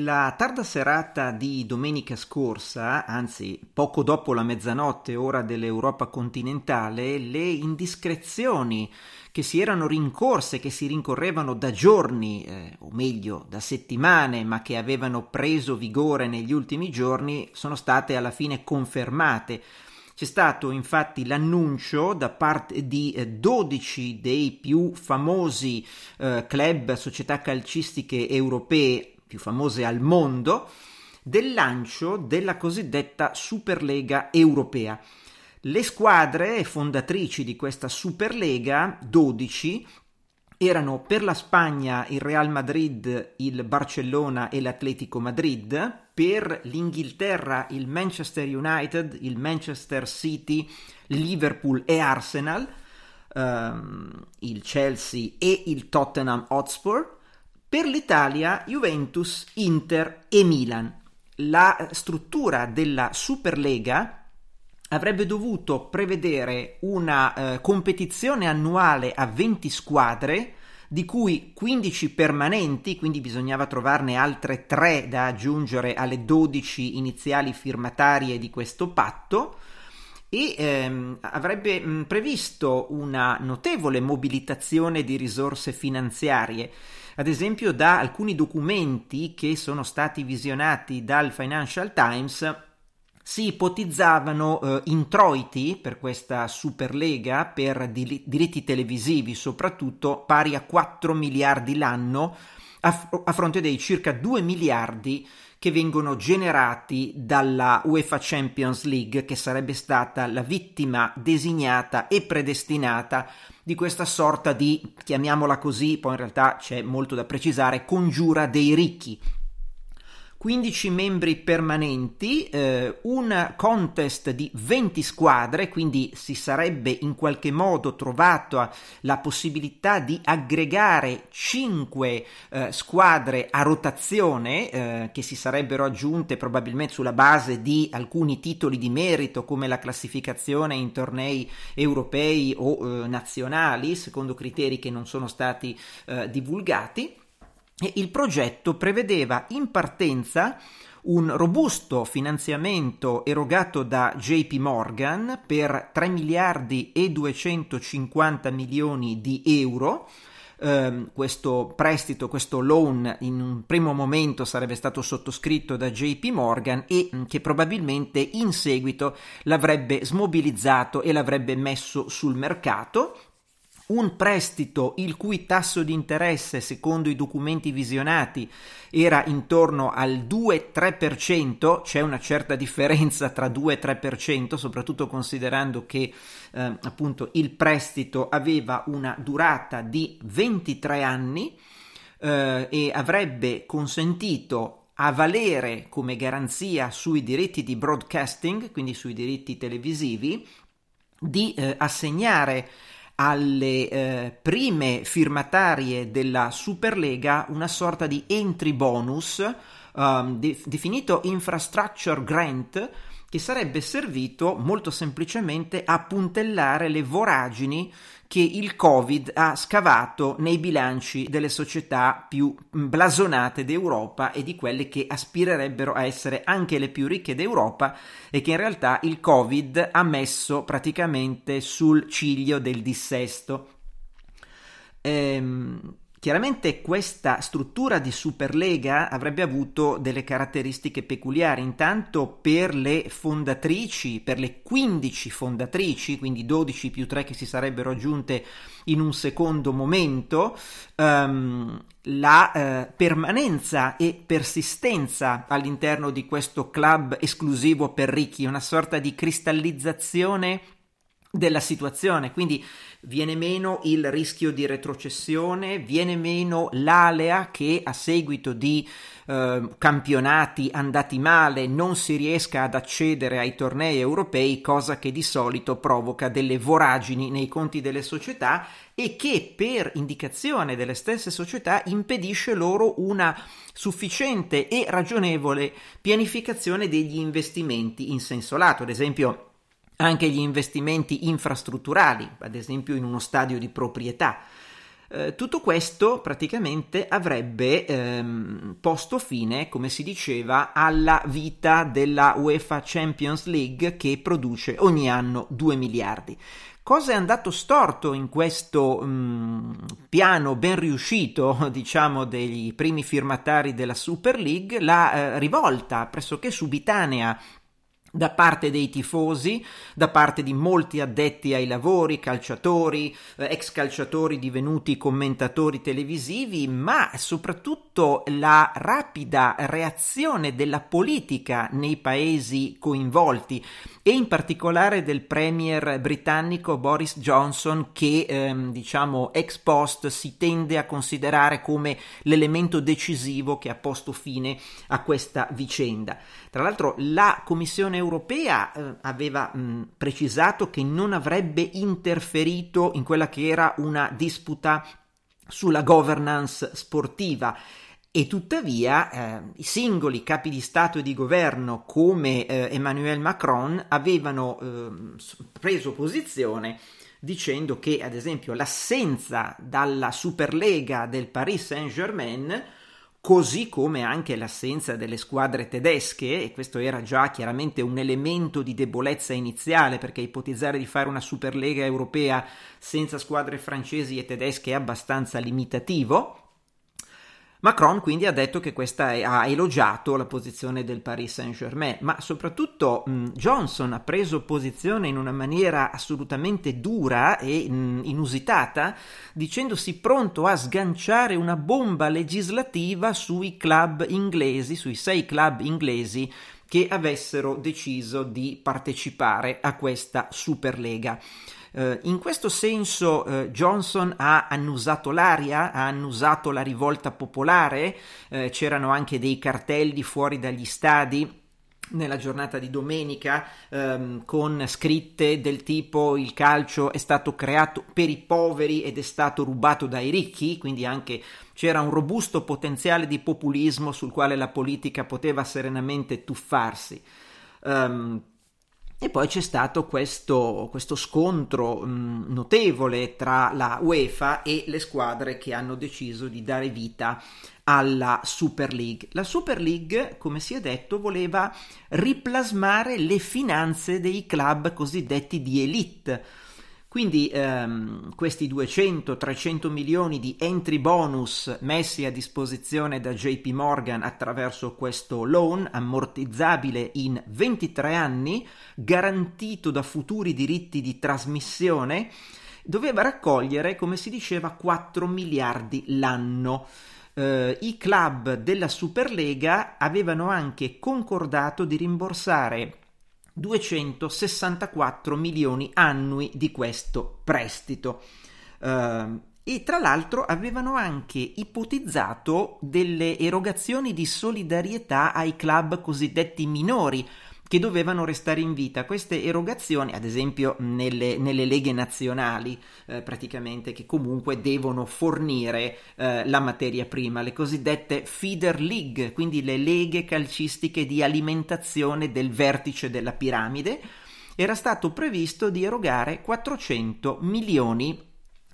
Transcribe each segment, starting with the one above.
Nella tarda serata di domenica scorsa, anzi poco dopo la mezzanotte ora dell'Europa continentale, le indiscrezioni che si erano rincorse, che si rincorrevano da giorni, eh, o meglio da settimane, ma che avevano preso vigore negli ultimi giorni, sono state alla fine confermate. C'è stato infatti l'annuncio da parte di eh, 12 dei più famosi eh, club, società calcistiche europee più famose al mondo, del lancio della cosiddetta Superlega europea. Le squadre fondatrici di questa Superlega, 12, erano per la Spagna il Real Madrid, il Barcellona e l'Atletico Madrid, per l'Inghilterra il Manchester United, il Manchester City, Liverpool e Arsenal, ehm, il Chelsea e il Tottenham Hotspur, per l'Italia Juventus, Inter e Milan. La struttura della Superlega avrebbe dovuto prevedere una eh, competizione annuale a 20 squadre, di cui 15 permanenti, quindi bisognava trovarne altre 3 da aggiungere alle 12 iniziali firmatarie di questo patto, e ehm, avrebbe mh, previsto una notevole mobilitazione di risorse finanziarie ad esempio da alcuni documenti che sono stati visionati dal Financial Times si ipotizzavano eh, introiti per questa Superlega per di- diritti televisivi soprattutto pari a 4 miliardi l'anno a, f- a fronte dei circa 2 miliardi che vengono generati dalla UEFA Champions League, che sarebbe stata la vittima designata e predestinata di questa sorta di, chiamiamola così, poi in realtà c'è molto da precisare, congiura dei ricchi, 15 membri permanenti, eh, un contest di 20 squadre, quindi si sarebbe in qualche modo trovato la possibilità di aggregare 5 eh, squadre a rotazione eh, che si sarebbero aggiunte probabilmente sulla base di alcuni titoli di merito come la classificazione in tornei europei o eh, nazionali, secondo criteri che non sono stati eh, divulgati il progetto prevedeva in partenza un robusto finanziamento erogato da JP Morgan per 3 miliardi e 250 milioni di euro. Uh, questo prestito, questo loan in un primo momento sarebbe stato sottoscritto da JP Morgan e mm, che probabilmente in seguito l'avrebbe smobilizzato e l'avrebbe messo sul mercato un prestito il cui tasso di interesse, secondo i documenti visionati, era intorno al 2-3%, c'è una certa differenza tra 2 e 3%, soprattutto considerando che eh, appunto il prestito aveva una durata di 23 anni eh, e avrebbe consentito a valere come garanzia sui diritti di broadcasting, quindi sui diritti televisivi, di eh, assegnare alle eh, prime firmatarie della Superlega una sorta di entry bonus um, de- definito infrastructure grant che sarebbe servito molto semplicemente a puntellare le voragini che il Covid ha scavato nei bilanci delle società più blasonate d'Europa e di quelle che aspirerebbero a essere anche le più ricche d'Europa e che in realtà il Covid ha messo praticamente sul ciglio del dissesto. Ehm, Chiaramente questa struttura di Superlega avrebbe avuto delle caratteristiche peculiari, intanto per le fondatrici, per le 15 fondatrici, quindi 12 più 3 che si sarebbero aggiunte in un secondo momento, um, la eh, permanenza e persistenza all'interno di questo club esclusivo per ricchi, una sorta di cristallizzazione della situazione, quindi viene meno il rischio di retrocessione, viene meno l'alea che a seguito di eh, campionati andati male non si riesca ad accedere ai tornei europei, cosa che di solito provoca delle voragini nei conti delle società e che per indicazione delle stesse società impedisce loro una sufficiente e ragionevole pianificazione degli investimenti in senso lato, ad esempio anche gli investimenti infrastrutturali, ad esempio in uno stadio di proprietà. Eh, tutto questo praticamente avrebbe ehm, posto fine, come si diceva, alla vita della UEFA Champions League che produce ogni anno 2 miliardi. Cosa è andato storto in questo mh, piano ben riuscito, diciamo, degli primi firmatari della Super League? La eh, rivolta pressoché subitanea da parte dei tifosi, da parte di molti addetti ai lavori, calciatori, eh, ex calciatori divenuti commentatori televisivi, ma soprattutto la rapida reazione della politica nei paesi coinvolti e in particolare del premier britannico Boris Johnson che ehm, diciamo ex post si tende a considerare come l'elemento decisivo che ha posto fine a questa vicenda. Tra l'altro la Commissione europea eh, aveva mh, precisato che non avrebbe interferito in quella che era una disputa sulla governance sportiva. E tuttavia eh, i singoli capi di Stato e di governo come eh, Emmanuel Macron avevano eh, preso posizione dicendo che ad esempio l'assenza dalla Superlega del Paris Saint-Germain così come anche l'assenza delle squadre tedesche, e questo era già chiaramente un elemento di debolezza iniziale, perché ipotizzare di fare una Superlega europea senza squadre francesi e tedesche è abbastanza limitativo, Macron quindi ha detto che questa è, ha elogiato la posizione del Paris Saint-Germain, ma soprattutto mh, Johnson ha preso posizione in una maniera assolutamente dura e mh, inusitata, dicendosi pronto a sganciare una bomba legislativa sui club inglesi, sui sei club inglesi che avessero deciso di partecipare a questa Superlega. Uh, in questo senso uh, Johnson ha annusato l'aria, ha annusato la rivolta popolare, uh, c'erano anche dei cartelli fuori dagli stadi nella giornata di domenica ehm, con scritte del tipo il calcio è stato creato per i poveri ed è stato rubato dai ricchi, quindi anche c'era un robusto potenziale di populismo sul quale la politica poteva serenamente tuffarsi. Um, e poi c'è stato questo, questo scontro mh, notevole tra la UEFA e le squadre che hanno deciso di dare vita alla Super League. La Super League, come si è detto, voleva riplasmare le finanze dei club cosiddetti di elite quindi ehm, questi 200-300 milioni di entry bonus messi a disposizione da JP Morgan attraverso questo loan ammortizzabile in 23 anni, garantito da futuri diritti di trasmissione, doveva raccogliere, come si diceva, 4 miliardi l'anno. Uh, i club della Superlega avevano anche concordato di rimborsare 264 milioni annui di questo prestito. Uh, e tra l'altro avevano anche ipotizzato delle erogazioni di solidarietà ai club cosiddetti minori, che dovevano restare in vita. Queste erogazioni, ad esempio nelle, nelle leghe nazionali, eh, praticamente, che comunque devono fornire eh, la materia prima, le cosiddette feeder league, quindi le leghe calcistiche di alimentazione del vertice della piramide, era stato previsto di erogare 400 milioni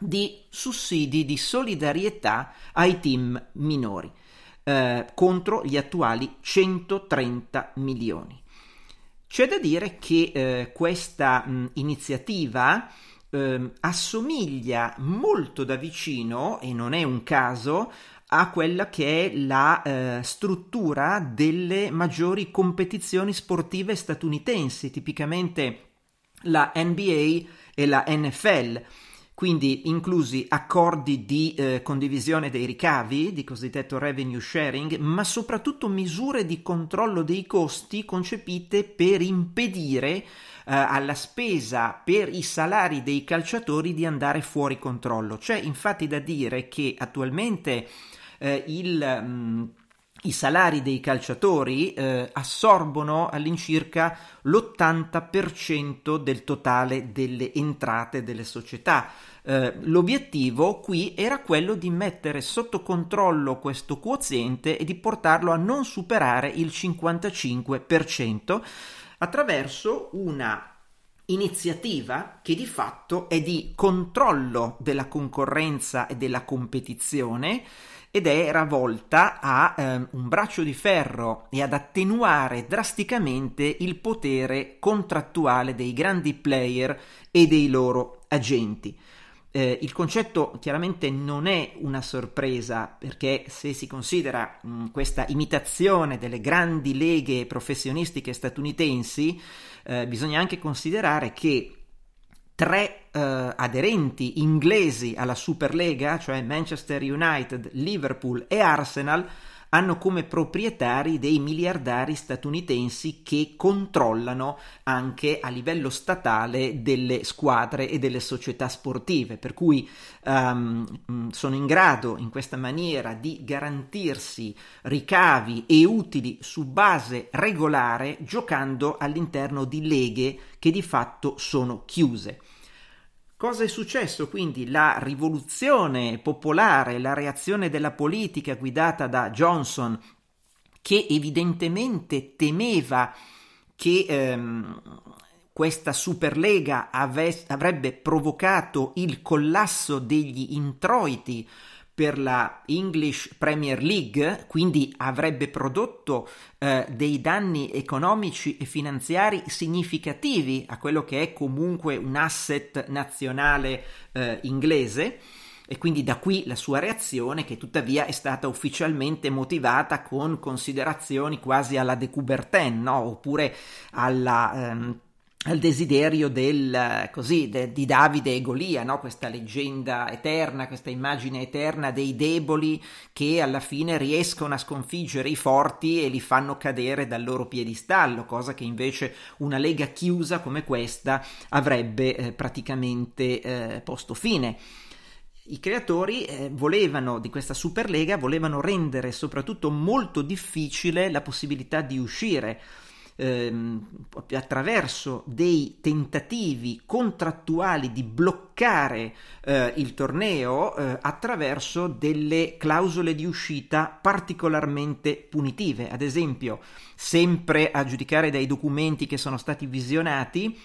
di sussidi di solidarietà ai team minori. Eh, contro gli attuali 130 milioni. C'è da dire che eh, questa mh, iniziativa eh, assomiglia molto da vicino, e non è un caso, a quella che è la eh, struttura delle maggiori competizioni sportive statunitensi, tipicamente la NBA e la NFL quindi inclusi accordi di eh, condivisione dei ricavi, di cosiddetto revenue sharing, ma soprattutto misure di controllo dei costi concepite per impedire eh, alla spesa per i salari dei calciatori di andare fuori controllo. C'è infatti da dire che attualmente eh, il... Mh, mm, i salari dei calciatori eh, assorbono all'incirca l'80% del totale delle entrate delle società. Eh, l'obiettivo qui era quello di mettere sotto controllo questo quoziente e di portarlo a non superare il 55% attraverso una iniziativa che di fatto è di controllo della concorrenza e della competizione ed era volta a eh, un braccio di ferro e ad attenuare drasticamente il potere contrattuale dei grandi player e dei loro agenti. Eh, il concetto chiaramente non è una sorpresa perché se si considera mh, questa imitazione delle grandi leghe professionistiche statunitensi, eh, bisogna anche considerare che tre eh, aderenti inglesi alla Superlega, cioè Manchester United, Liverpool e Arsenal, hanno come proprietari dei miliardari statunitensi che controllano anche a livello statale delle squadre e delle società sportive, per cui um, sono in grado in questa maniera di garantirsi ricavi e utili su base regolare giocando all'interno di leghe che di fatto sono chiuse. Cosa è successo quindi? La rivoluzione popolare, la reazione della politica guidata da Johnson, che evidentemente temeva che ehm, questa Superlega ave- avrebbe provocato il collasso degli introiti per la English Premier League, quindi avrebbe prodotto eh, dei danni economici e finanziari significativi a quello che è comunque un asset nazionale eh, inglese e quindi da qui la sua reazione che tuttavia è stata ufficialmente motivata con considerazioni quasi alla de no? oppure alla ehm, al desiderio del, così, de, di Davide e Golia, no? questa leggenda eterna, questa immagine eterna dei deboli che alla fine riescono a sconfiggere i forti e li fanno cadere dal loro piedistallo, cosa che invece una lega chiusa come questa avrebbe eh, praticamente eh, posto fine. I creatori eh, volevano di questa Superlega volevano rendere soprattutto molto difficile la possibilità di uscire ehm, attraverso dei tentativi contrattuali di bloccare eh, il torneo eh, attraverso delle clausole di uscita particolarmente punitive. Ad esempio, sempre a giudicare dai documenti che sono stati visionati,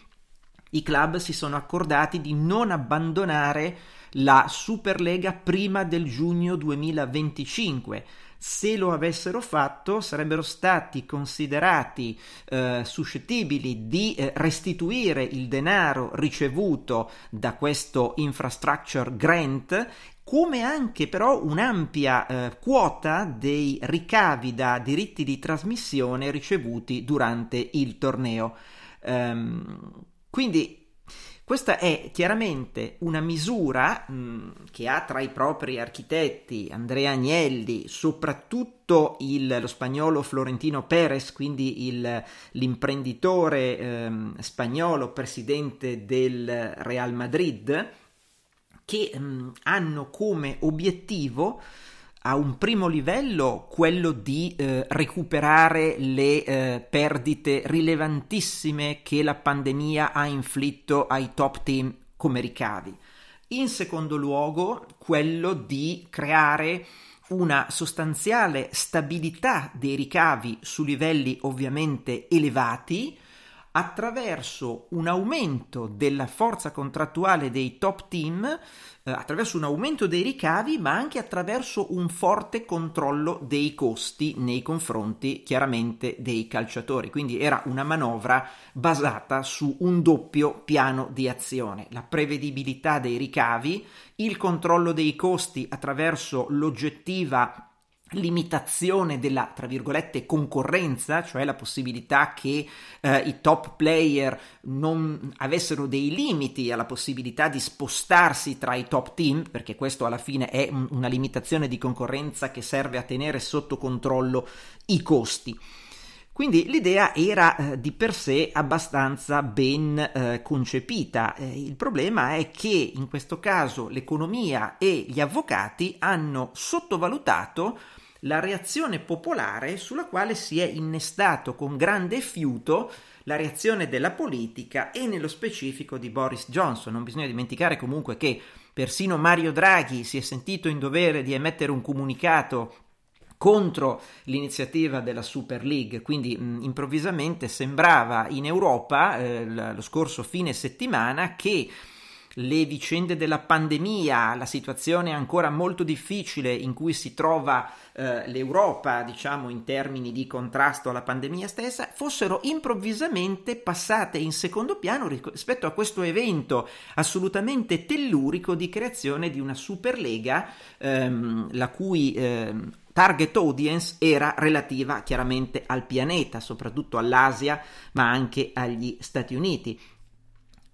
i club si sono accordati di non abbandonare la Superlega prima del giugno 2025 se lo avessero fatto sarebbero stati considerati eh, suscettibili di eh, restituire il denaro ricevuto da questo infrastructure grant come anche però un'ampia eh, quota dei ricavi da diritti di trasmissione ricevuti durante il torneo. Um, quindi questa è chiaramente una misura mh, che ha tra i propri architetti Andrea Agnelli, soprattutto il, lo spagnolo Florentino Perez, quindi il, l'imprenditore ehm, spagnolo presidente del Real Madrid, che mh, hanno come obiettivo a un primo livello quello di eh, recuperare le eh, perdite rilevantissime che la pandemia ha inflitto ai top team come ricavi. In secondo luogo, quello di creare una sostanziale stabilità dei ricavi su livelli ovviamente elevati attraverso un aumento della forza contrattuale dei top team eh, attraverso un aumento dei ricavi, ma anche attraverso un forte controllo dei costi nei confronti chiaramente dei calciatori. Quindi era una manovra basata su un doppio piano di azione, la prevedibilità dei ricavi, il controllo dei costi attraverso l'oggettiva limitazione della, tra virgolette, concorrenza, cioè la possibilità che eh, i top player non avessero dei limiti alla possibilità di spostarsi tra i top team, perché questo alla fine è un, una limitazione di concorrenza che serve a tenere sotto controllo i costi. Quindi l'idea era eh, di per sé abbastanza ben eh, concepita. Eh, il problema è che in questo caso l'economia e gli avvocati hanno sottovalutato la reazione popolare sulla quale si è innestato con grande fiuto la reazione della politica e nello specifico di Boris Johnson. Non bisogna dimenticare comunque che persino Mario Draghi si è sentito in dovere di emettere un comunicato contro l'iniziativa della Super League, quindi mh, improvvisamente sembrava in Europa eh, lo scorso fine settimana che le vicende della pandemia, la situazione ancora molto difficile in cui si trova eh, l'Europa, diciamo in termini di contrasto alla pandemia stessa, fossero improvvisamente passate in secondo piano rispetto a questo evento assolutamente tellurico di creazione di una Superlega, ehm, la cui ehm, target audience era relativa chiaramente al pianeta, soprattutto all'Asia, ma anche agli Stati Uniti.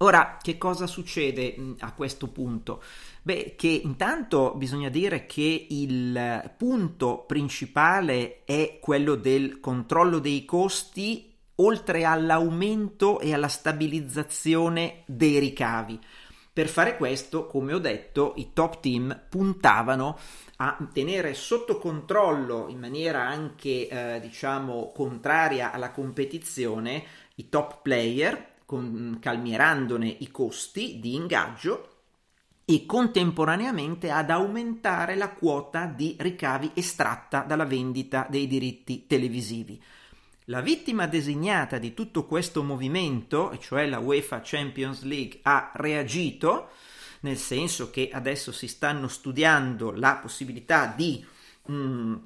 Ora, che cosa succede mm, a questo punto? Beh, che intanto bisogna dire che il punto principale è quello del controllo dei costi, oltre all'aumento e alla stabilizzazione dei ricavi. Per fare questo, come ho detto, i top team puntavano a tenere sotto controllo in maniera anche eh, diciamo contraria alla competizione i top player con, calmierandone i costi di ingaggio e contemporaneamente ad aumentare la quota di ricavi estratta dalla vendita dei diritti televisivi. La vittima designata di tutto questo movimento, cioè la UEFA Champions League, ha reagito, nel senso che adesso si stanno studiando la possibilità di mh, mm,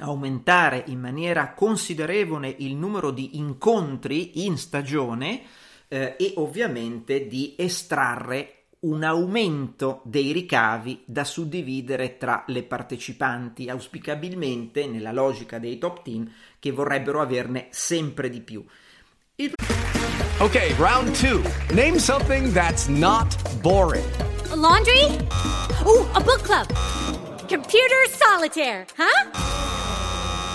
aumentare in maniera considerevole il numero di incontri in stagione eh, e ovviamente di estrarre un aumento dei ricavi da suddividere tra le partecipanti, auspicabilmente nella logica dei top team che vorrebbero averne sempre di più. Il... Ok, round 2. Name something that's not boring. A laundry? Oh, a book club. Computer solitaire, huh?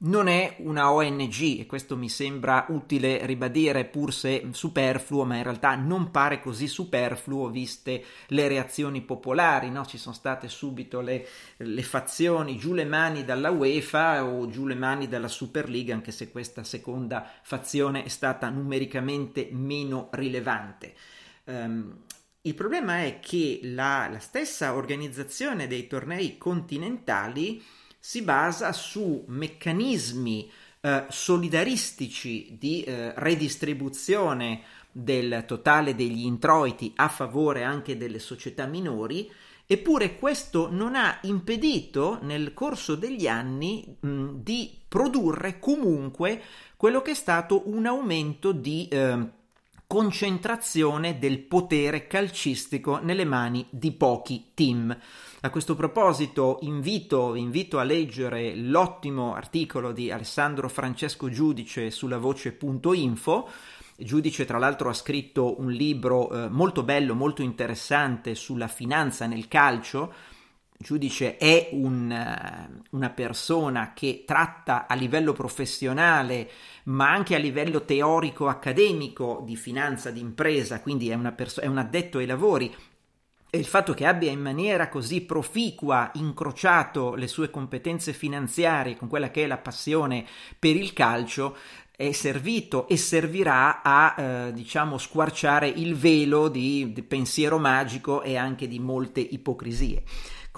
non è una ONG e questo mi sembra utile ribadire pur se superfluo, ma in realtà non pare così superfluo viste le reazioni popolari, no? ci sono state subito le, le, fazioni giù le mani dalla UEFA o giù le mani dalla Superliga, anche se questa seconda fazione è stata numericamente meno rilevante. Um, il problema è che la, la stessa organizzazione dei tornei continentali si basa su meccanismi eh, solidaristici di eh, redistribuzione del totale degli introiti a favore anche delle società minori, eppure questo non ha impedito nel corso degli anni mh, di produrre comunque quello che è stato un aumento di eh, concentrazione del potere calcistico nelle mani di pochi team. A questo proposito invito, invito, a leggere l'ottimo articolo di Alessandro Francesco Giudice sulla voce.info. Giudice tra l'altro ha scritto un libro eh, molto bello, molto interessante sulla finanza nel calcio, giudice è un, eh, una persona che tratta a livello professionale ma anche a livello teorico accademico di finanza d'impresa, quindi è, perso- è un addetto ai lavori e il fatto che abbia in maniera così proficua incrociato le sue competenze finanziarie con quella che è la passione per il calcio è servito e servirà a eh, diciamo squarciare il velo di, di pensiero magico e anche di molte ipocrisie.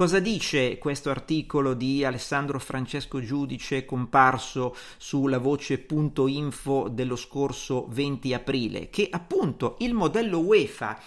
Cosa dice questo articolo di Alessandro Francesco Giudice comparso sulla voce.info dello scorso 20 aprile? Che appunto il modello UEFA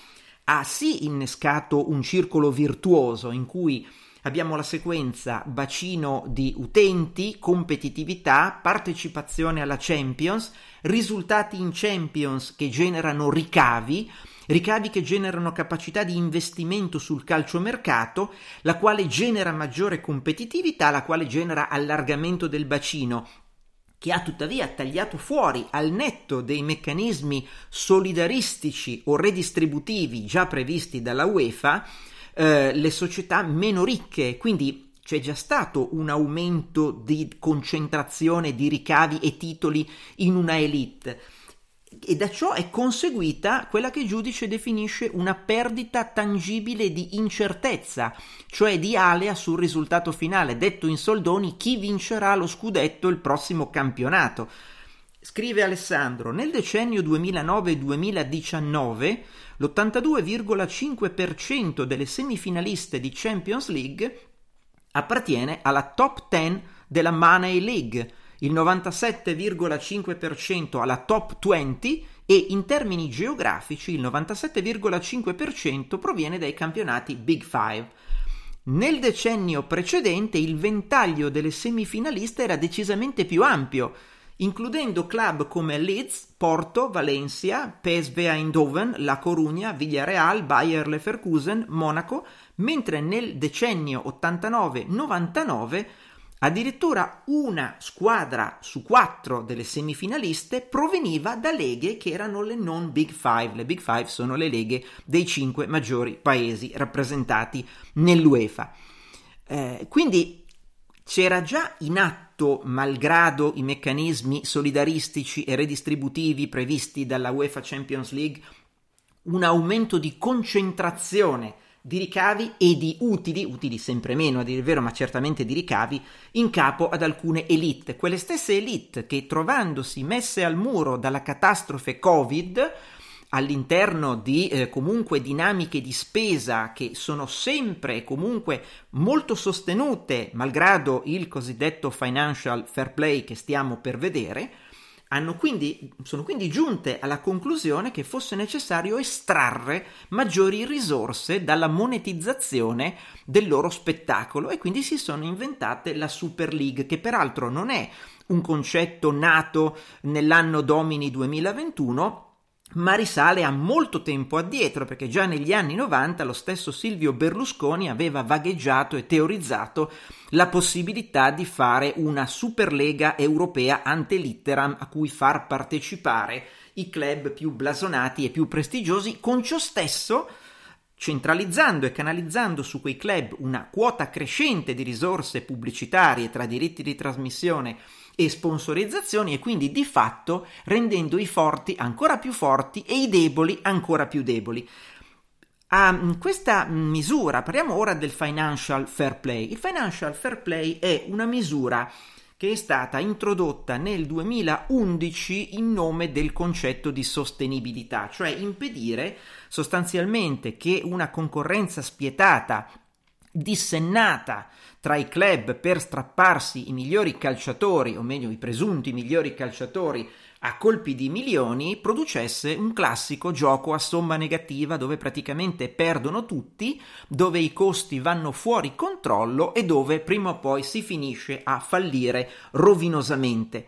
ha sì innescato un circolo virtuoso in cui abbiamo la sequenza bacino di utenti, competitività, partecipazione alla Champions, risultati in Champions che generano ricavi, ricavi che generano capacità di investimento sul calciomercato, la quale genera maggiore competitività, la quale genera allargamento del bacino che ha tuttavia tagliato fuori al netto dei meccanismi solidaristici o redistributivi già previsti dalla UEFA eh, le società meno ricche, quindi c'è già stato un aumento di concentrazione di ricavi e titoli in una elite e da ciò è conseguita quella che il giudice definisce una perdita tangibile di incertezza, cioè di alea sul risultato finale, detto in soldoni chi vincerà lo scudetto il prossimo campionato. Scrive Alessandro, nel decennio 2009-2019 l'82,5% delle semifinaliste di Champions League appartiene alla top 10 della Money League, il 97,5% alla top 20 e in termini geografici il 97,5% proviene dai campionati Big Five. Nel decennio precedente il ventaglio delle semifinaliste era decisamente più ampio, includendo club come Leeds, Porto, Valencia, PSV Eindhoven, La Coruña, Villarreal, Bayer Leverkusen, Monaco, mentre nel decennio 89-99 Addirittura una squadra su quattro delle semifinaliste proveniva da leghe che erano le non Big Five. Le Big Five sono le leghe dei cinque maggiori paesi rappresentati nell'UEFA. Eh, quindi c'era già in atto, malgrado i meccanismi solidaristici e redistributivi previsti dalla UEFA Champions League, un aumento di concentrazione di ricavi e di utili, utili sempre meno a dire il vero, ma certamente di ricavi, in capo ad alcune elite, quelle stesse elite che trovandosi messe al muro dalla catastrofe Covid, all'interno di eh, comunque dinamiche di spesa che sono sempre comunque molto sostenute, malgrado il cosiddetto financial fair play che stiamo per vedere, quindi, sono quindi giunte alla conclusione che fosse necessario estrarre maggiori risorse dalla monetizzazione del loro spettacolo e quindi si sono inventate la Super League, che peraltro non è un concetto nato nell'anno domini 2021, ma risale a molto tempo addietro, perché già negli anni 90 lo stesso Silvio Berlusconi aveva vagheggiato e teorizzato la possibilità di fare una Superlega europea ante litteram a cui far partecipare i club più blasonati e più prestigiosi, con ciò stesso centralizzando e canalizzando su quei club una quota crescente di risorse pubblicitarie tra diritti di trasmissione e sponsorizzazioni e quindi di fatto rendendo i forti ancora più forti e i deboli ancora più deboli. A questa misura, parliamo ora del financial fair play. Il financial fair play è una misura che è stata introdotta nel 2011 in nome del concetto di sostenibilità, cioè impedire sostanzialmente che una concorrenza spietata dissennata tra i club per strapparsi i migliori calciatori, o meglio i presunti migliori calciatori, a colpi di milioni, producesse un classico gioco a somma negativa dove praticamente perdono tutti, dove i costi vanno fuori controllo e dove prima o poi si finisce a fallire rovinosamente.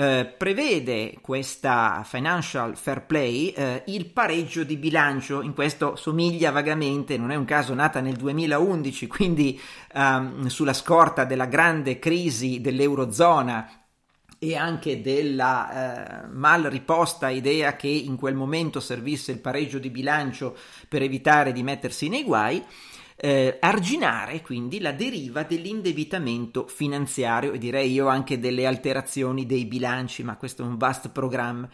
Eh, prevede questa financial fair play eh, il pareggio di bilancio, in questo somiglia vagamente, non è un caso nata nel 2011, quindi ehm, sulla scorta della grande crisi dell'Eurozona e anche della eh, mal riposta idea che in quel momento servisse il pareggio di bilancio per evitare di mettersi nei guai, eh, arginare quindi la deriva dell'indebitamento finanziario e direi io anche delle alterazioni dei bilanci, ma questo è un vast programma.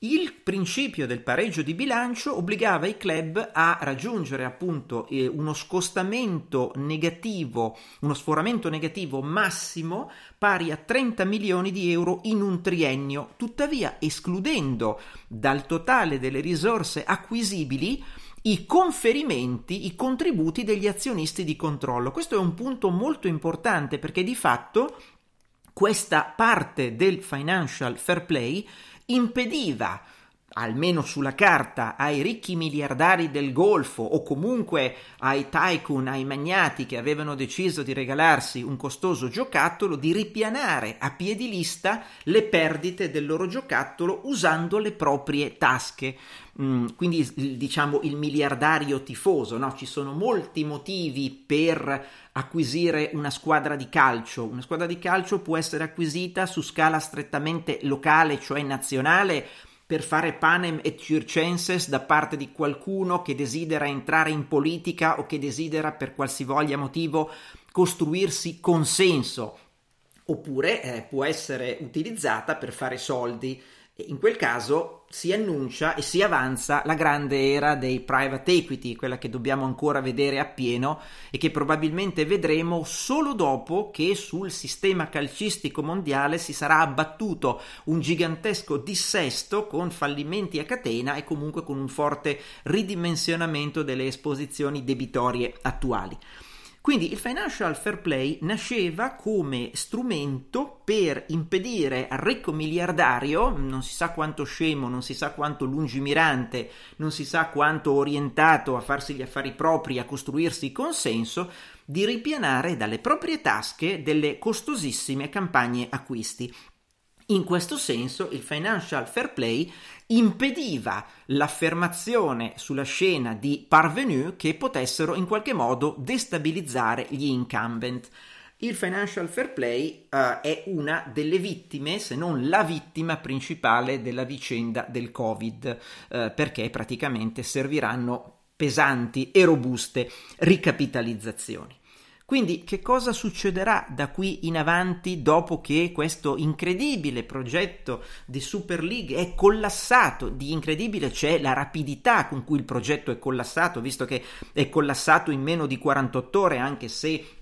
Il principio del pareggio di bilancio obbligava i club a raggiungere appunto eh, uno scostamento negativo, uno sforamento negativo massimo pari a 30 milioni di euro in un triennio, tuttavia escludendo dal totale delle risorse acquisibili i conferimenti, i contributi degli azionisti di controllo. Questo è un punto molto importante perché di fatto questa parte del financial fair play impediva almeno sulla carta, ai ricchi miliardari del Golfo o comunque ai tycoon, ai magnati che avevano deciso di regalarsi un costoso giocattolo, di ripianare a piedi lista le perdite del loro giocattolo usando le proprie tasche. Mm, quindi diciamo il miliardario tifoso, no? ci sono molti motivi per acquisire una squadra di calcio. Una squadra di calcio può essere acquisita su scala strettamente locale, cioè nazionale, per fare panem et circenses da parte di qualcuno che desidera entrare in politica o che desidera per qualsivoglia motivo costruirsi consenso, oppure eh, può essere utilizzata per fare soldi in quel caso si annuncia e si avanza la grande era dei private equity, quella che dobbiamo ancora vedere appieno e che probabilmente vedremo solo dopo che sul sistema calcistico mondiale si sarà abbattuto un gigantesco dissesto con fallimenti a catena e comunque con un forte ridimensionamento delle esposizioni debitorie attuali. Quindi il financial fair play nasceva come strumento per impedire al ricco miliardario, non si sa quanto scemo, non si sa quanto lungimirante, non si sa quanto orientato a farsi gli affari propri, a costruirsi consenso, di ripianare dalle proprie tasche delle costosissime campagne acquisti. In questo senso il financial fair play impediva l'affermazione sulla scena di parvenu che potessero in qualche modo destabilizzare gli incumbent. Il financial fair play uh, è una delle vittime, se non la vittima principale della vicenda del Covid, uh, perché praticamente serviranno pesanti e robuste ricapitalizzazioni. Quindi che cosa succederà da qui in avanti dopo che questo incredibile progetto di Super League è collassato? Di incredibile c'è la rapidità con cui il progetto è collassato, visto che è collassato in meno di 48 ore, anche se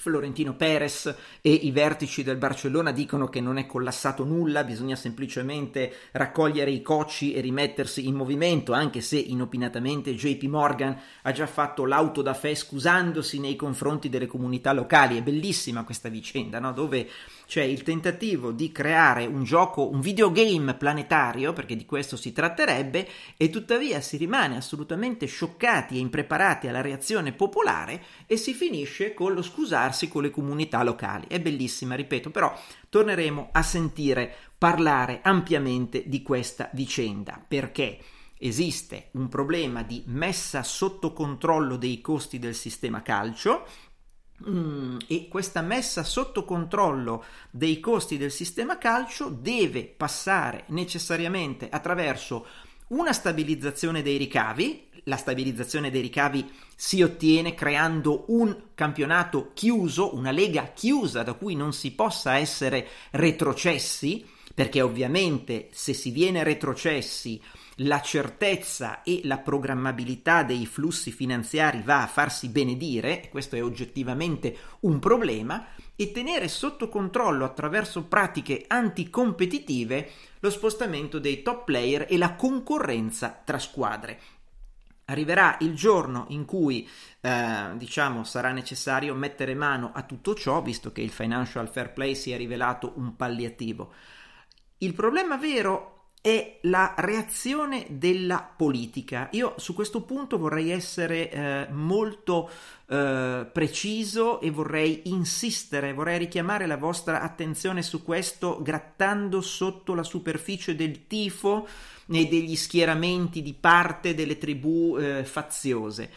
Florentino Perez e i vertici del Barcellona dicono che non è collassato nulla, bisogna semplicemente raccogliere i cocci e rimettersi in movimento, anche se inopinatamente JP Morgan ha già fatto l'auto da fè scusandosi nei confronti delle comunità locali. È bellissima questa vicenda, no? dove c'è il tentativo di creare un gioco, un videogame planetario, perché di questo si tratterebbe, e tuttavia si rimane assolutamente scioccati e impreparati alla reazione popolare e si finisce con lo scusarsi con le comunità locali. È bellissima, ripeto, però torneremo a sentire parlare ampiamente di questa vicenda, perché esiste un problema di messa sotto controllo dei costi del sistema calcio, Mm, e questa messa sotto controllo dei costi del sistema calcio deve passare necessariamente attraverso una stabilizzazione dei ricavi. La stabilizzazione dei ricavi si ottiene creando un campionato chiuso, una lega chiusa da cui non si possa essere retrocessi, perché ovviamente se si viene retrocessi la certezza e la programmabilità dei flussi finanziari va a farsi benedire, e questo è oggettivamente un problema, e tenere sotto controllo attraverso pratiche anticompetitive lo spostamento dei top player e la concorrenza tra squadre. Arriverà il giorno in cui eh, diciamo sarà necessario mettere mano a tutto ciò, visto che il financial fair play si è rivelato un palliativo. Il problema vero è la reazione della politica. Io su questo punto vorrei essere eh, molto eh, preciso e vorrei insistere, vorrei richiamare la vostra attenzione su questo grattando sotto la superficie del tifo e degli schieramenti di parte delle tribù eh, faziose.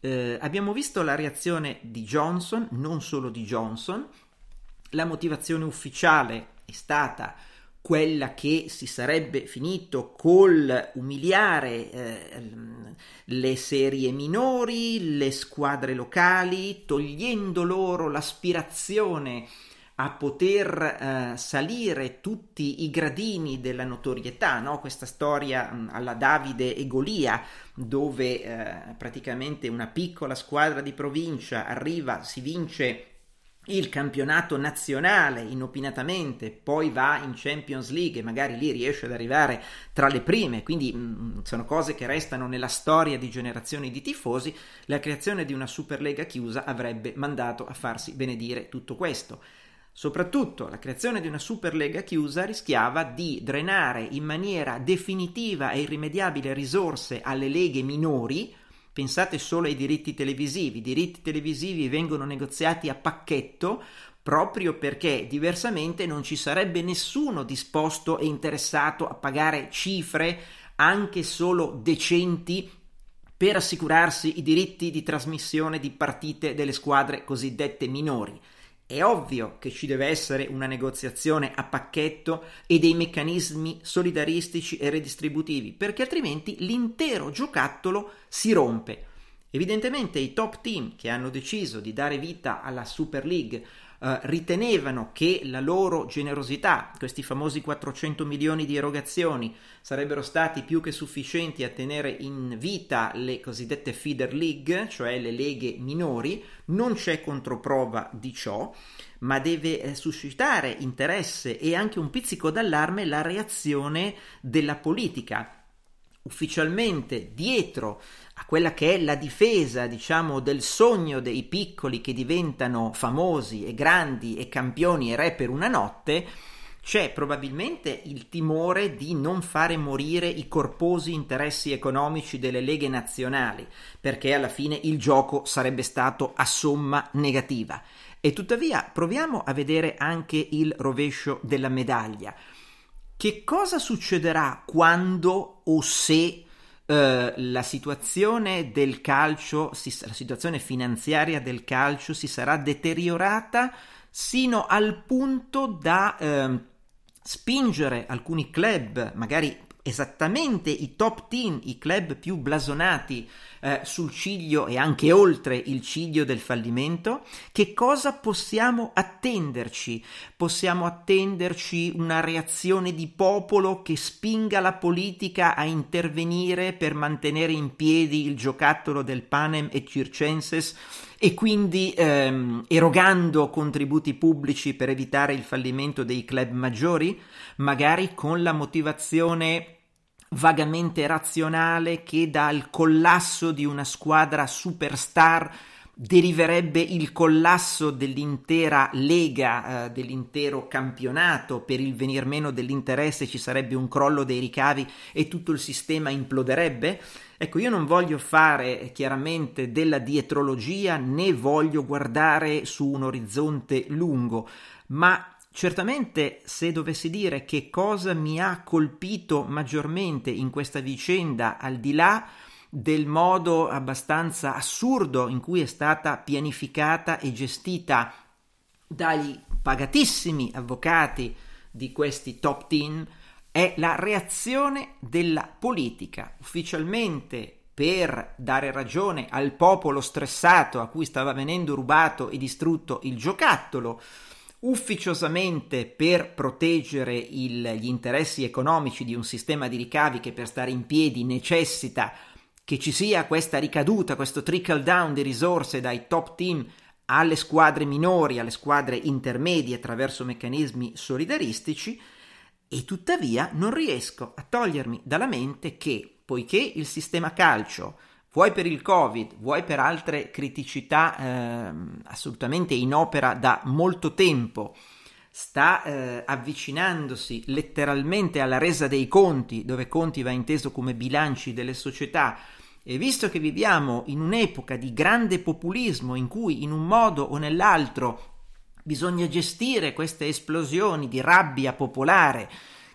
Eh, abbiamo visto la reazione di Johnson, non solo di Johnson, la motivazione ufficiale è stata quella che si sarebbe finito col umiliare eh, le serie minori, le squadre locali, togliendo loro l'aspirazione a poter eh, salire tutti i gradini della notorietà, no? questa storia mh, alla Davide e Golia, dove eh, praticamente una piccola squadra di provincia arriva, si vince il campionato nazionale inopinatamente, poi va in Champions League e magari lì riesce ad arrivare tra le prime, quindi mh, mm, sono cose che restano nella storia di generazioni di tifosi, la creazione di una Superlega chiusa avrebbe mandato a farsi benedire tutto questo. Soprattutto la creazione di una Superlega chiusa rischiava di drenare in maniera definitiva e irrimediabile risorse alle leghe minori, Pensate solo ai diritti televisivi. I diritti televisivi vengono negoziati a pacchetto proprio perché diversamente non ci sarebbe nessuno disposto e interessato a pagare cifre anche solo decenti per assicurarsi i diritti di trasmissione di partite delle squadre cosiddette minori. È ovvio che ci deve essere una negoziazione a pacchetto e dei meccanismi solidaristici e redistributivi, perché altrimenti l'intero giocattolo si rompe. Evidentemente i top team che hanno deciso di dare vita alla Super League eh, ritenevano che la loro generosità, questi famosi 400 milioni di erogazioni, sarebbero stati più che sufficienti a tenere in vita le cosiddette feeder league, cioè le leghe minori, non c'è controprova di ciò, ma deve eh, suscitare interesse e anche un pizzico d'allarme la reazione della politica. Ufficialmente dietro a quella che è la difesa, diciamo, del sogno dei piccoli che diventano famosi e grandi e campioni e re per una notte, c'è probabilmente il timore di non fare morire i corposi interessi economici delle leghe nazionali, perché alla fine il gioco sarebbe stato a somma negativa. E tuttavia proviamo a vedere anche il rovescio della medaglia. Che cosa succederà quando o se eh, la situazione del calcio, si, la situazione finanziaria del calcio si sarà deteriorata sino al punto da eh, spingere alcuni club, magari esattamente i top team, i club più blasonati eh, sul ciglio e anche oltre il ciglio del fallimento, che cosa possiamo attenderci? Possiamo attenderci una reazione di popolo che spinga la politica a intervenire per mantenere in piedi il giocattolo del Panem e Circenses e quindi ehm, erogando contributi pubblici per evitare il fallimento dei club maggiori, magari con la motivazione vagamente razionale che dal collasso di una squadra superstar deriverebbe il collasso dell'intera lega, eh, dell'intero campionato, per il venir meno dell'interesse ci sarebbe un crollo dei ricavi e tutto il sistema imploderebbe? Ecco, io non voglio fare chiaramente della dietrologia né voglio guardare su un orizzonte lungo, ma Certamente, se dovessi dire che cosa mi ha colpito maggiormente in questa vicenda, al di là del modo abbastanza assurdo in cui è stata pianificata e gestita dagli pagatissimi avvocati di questi top team, è la reazione della politica. Ufficialmente per dare ragione al popolo stressato a cui stava venendo rubato e distrutto il giocattolo, ufficiosamente per proteggere il, gli interessi economici di un sistema di ricavi che per stare in piedi necessita che ci sia questa ricaduta, questo trickle down di risorse dai top team alle squadre minori, alle squadre intermedie attraverso meccanismi solidaristici e tuttavia non riesco a togliermi dalla mente che poiché il sistema calcio vuoi per il Covid, vuoi per altre criticità eh, assolutamente in opera da molto tempo, sta eh, avvicinandosi letteralmente alla resa dei conti, dove conti va inteso come bilanci delle società, e visto che viviamo in un'epoca di grande populismo in cui in un modo o nell'altro bisogna gestire queste esplosioni di rabbia popolare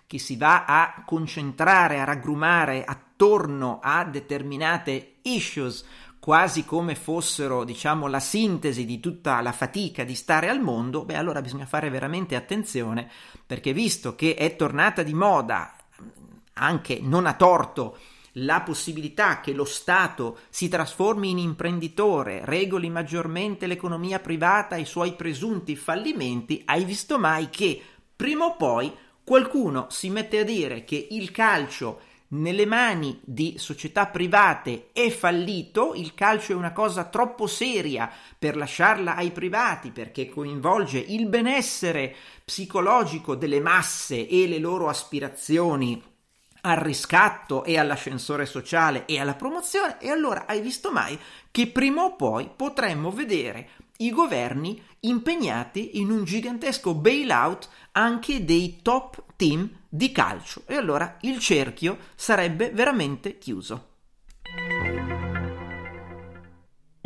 che si va a concentrare, a raggrumare attorno a determinate issues, quasi come fossero, diciamo, la sintesi di tutta la fatica di stare al mondo, beh, allora bisogna fare veramente attenzione, perché visto che è tornata di moda, anche non a torto, la possibilità che lo Stato si trasformi in imprenditore, regoli maggiormente l'economia privata e i suoi presunti fallimenti, hai visto mai che prima o poi qualcuno si mette a dire che il calcio nelle mani di società private è fallito, il calcio è una cosa troppo seria per lasciarla ai privati perché coinvolge il benessere psicologico delle masse e le loro aspirazioni al riscatto e all'ascensore sociale e alla promozione. E allora hai visto mai che prima o poi potremmo vedere i governi impegnati in un gigantesco bailout anche dei top team di calcio e allora il cerchio sarebbe veramente chiuso.